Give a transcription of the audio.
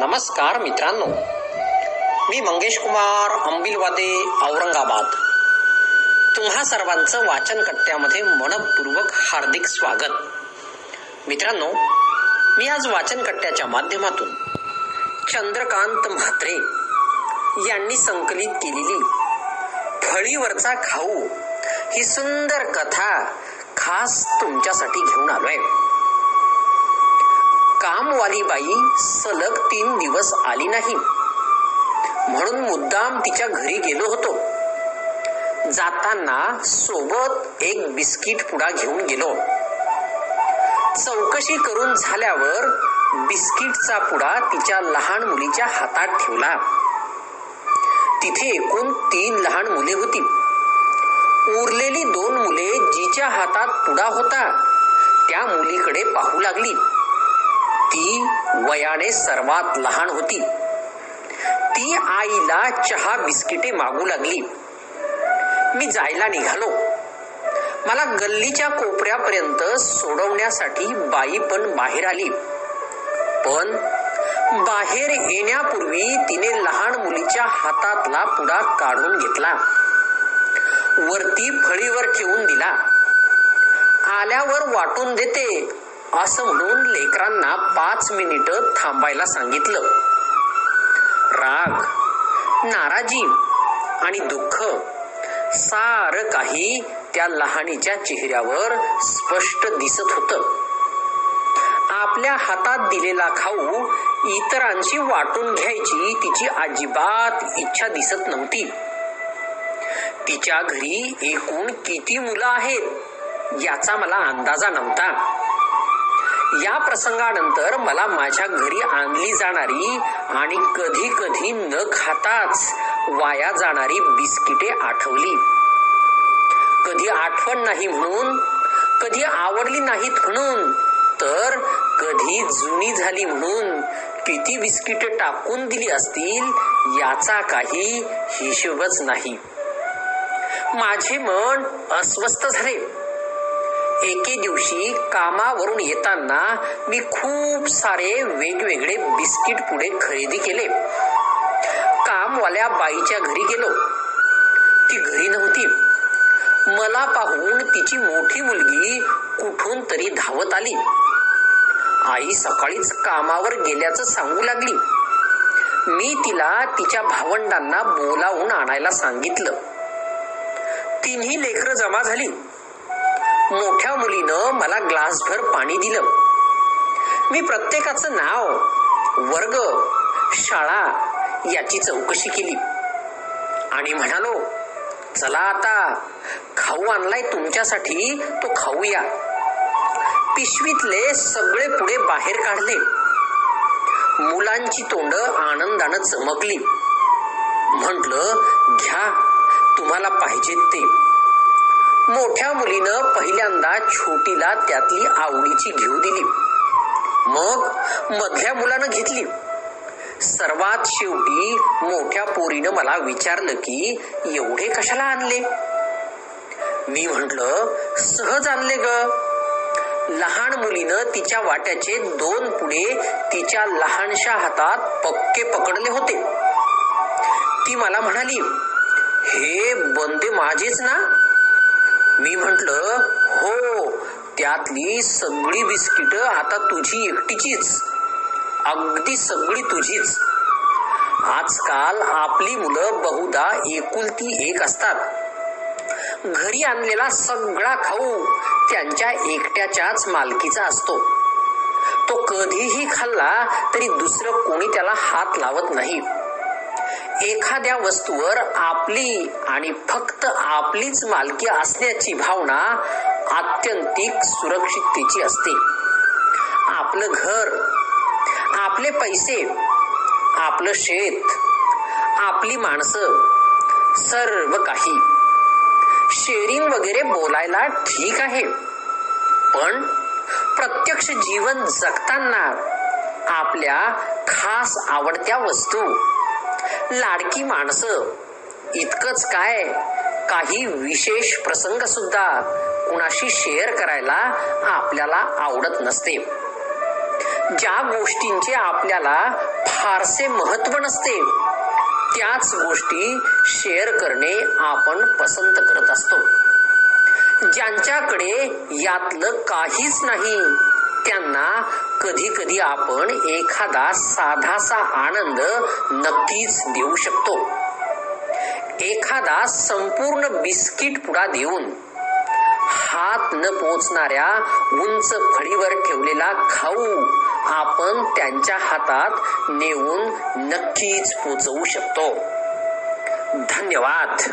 नमस्कार मित्रांनो. मी मंगेश कुमार अंबिलवादे औरंगाबाद. तुम्हा सर्वांचं वाचन कट्ट्यामध्ये मनपूर्वक हार्दिक स्वागत. मित्रांनो मी आज वाचन कट्ट्याच्या माध्यमातून चंद्रकांत म्हात्रे यांनी संकलित केलेली फळीवरचा खाऊ ही सुंदर कथा खास तुमच्यासाठी घेऊन आलोय. कामवाली बाई सलग तीन दिवस आली नाही. म्हणून मुद्दाम तिच्या घरी गेलो होतो. जाताना सोबत एक बिस्किट पुडा घेऊन गेलो. चौकशी करून झाल्यावर बिस्किटचा पुडा तिच्या लहान मुलीच्या हातात ठेवला. तिथे एकूण तीन लहान मुले होती. उरलेली दोन मुले जिच्या हातात पुडा होता त्या मुलीकडे पाहू लागली. ती वयाने सर्वात लहान होती. ती आईला चहा बिस्किटे मागू लागली. मी जायला निघालो. मला गल्लीच्या कोपऱ्यापर्यंत सोडवण्यासाठी बाई पण बाहेर आली. पण बाहेर येण्यापूर्वी तिने लहान मुलीच्या हातातला पुडा काढून घेतला. वरती फळीवर ठेवून दिला. आल्यावर वाटून देते. असं म्हणून लेकरांना पाच मिनिट थांबायला सांगितलं. राग नाराजी आणि दुःख सार काही त्या लहानीच्या चेहऱ्यावर स्पष्ट दिसत होत. आपल्या हातात दिलेला खाऊ इतरांशी वाटून घ्यायची तिची अजिबात इच्छा दिसत नव्हती. तिच्या घरी एकूण किती मुलं आहेत याचा मला अंदाजा नव्हता. या प्रसंगानंतर मला माझ्या घरी आणली जाणारी आणि कधी कधी न खाताच वाया जाणारी बिस्किटे आठवली. कधी आठवण नाही म्हणून कधी आवडली नाहीत म्हणून तर कधी जुनी झाली म्हणून किती बिस्किटे टाकून दिली असतील याचा काही हिशोबच नाही. माझे मन अस्वस्थ झाले. एके दिवशी कामावरून येताना मी खूप सारे वेगवेगळे बिस्किट पुढे खरेदी केले. कामवाल्या बाईच्या घरी गेलो. ती घरी नव्हती. मला पाहून तिची मोठी मुलगी कुठून तरी धावत आली. आई सकाळीच कामावर गेल्याचं सांगू लागली. मी तिला तिच्या भावंडांना बोलावून आणायला सांगितलं. तिन्ही लेकरं जमा झाली. मोठ्या मुलीनं मला ग्लासभर पाणी दिलं. मी प्रत्येकाचं नाव वर्ग शाळा याची चौकशी केली. आणि म्हणालो चला आता खाऊ आणलाय तुमच्यासाठी तो खाऊया. पिशवीतले सगळे पुढे बाहेर काढले. मुलांची तोंड आनंदानं चमकली. म्हटलं घ्या तुम्हाला पाहिजेत ते. मोठ्या मुलीनं पहिल्यांदा छोटीला त्यातली आवडीची घेऊ दिली. मग मधल्या मुलानं घेतली. सर्वात शेवटी मोठ्या पोरीनं मला विचारलं की एवढे कशाला आणले? मी म्हंटल सहज आणले ग. लहान मुलीनं तिच्या वाट्याचे दोन पुढे तिच्या लहानशा हातात पक्के पकडले होते. ती मला म्हणाली हे बंदे माझेच ना? मी म्हंटल हो त्यातली सगळी बिस्किट आता तुझी एकटीचीच. अगदी सगळी तुझीच. आजकाल आपली मुलं बहुधा एकुलती एक असतात. घरी आणलेला सगळा खाऊ त्यांच्या एकट्याच्याच मालकीचा असतो. तो कधीही खाल्ला तरी दुसरं कोणी त्याला हात लावत नाही. एखाद्या वस्तूवर आपली आणि फक्त आपलीच मालकी असण्याची भावना आत्यंतिक सुरक्षिततेची असते. आपलं घर आपले पैसे आपलं शेत आपली माणसं सर्व काही. शेअरिंग वगैरे बोलायला ठीक आहे. पण प्रत्यक्ष जीवन जगताना आपल्या खास आवडत्या वस्तू लाडकी माणसं. इतकंच काय? काही विशेष प्रसंग सुद्धा कुणाशी शेअर करायला आपल्याला आवडत नसते. ज्या गोष्टींचे आपल्याला फारसे महत्त्व नसते त्याच गोष्टी शेअर करणे आपण पसंत करत असतो. ज्यांच्याकडे यातलं काहीच नाही त्यांना कधी कधी आपण एखादा साधासा आनंद नक्कीच देऊ शकतो. एखादा संपूर्ण बिस्किट पुडा देऊन हात न पोचणाऱ्या उंच फळीवर ठेवलेला खाऊ आपण त्यांच्या हातात नेऊन नक्कीच पोचवू शकतो. धन्यवाद.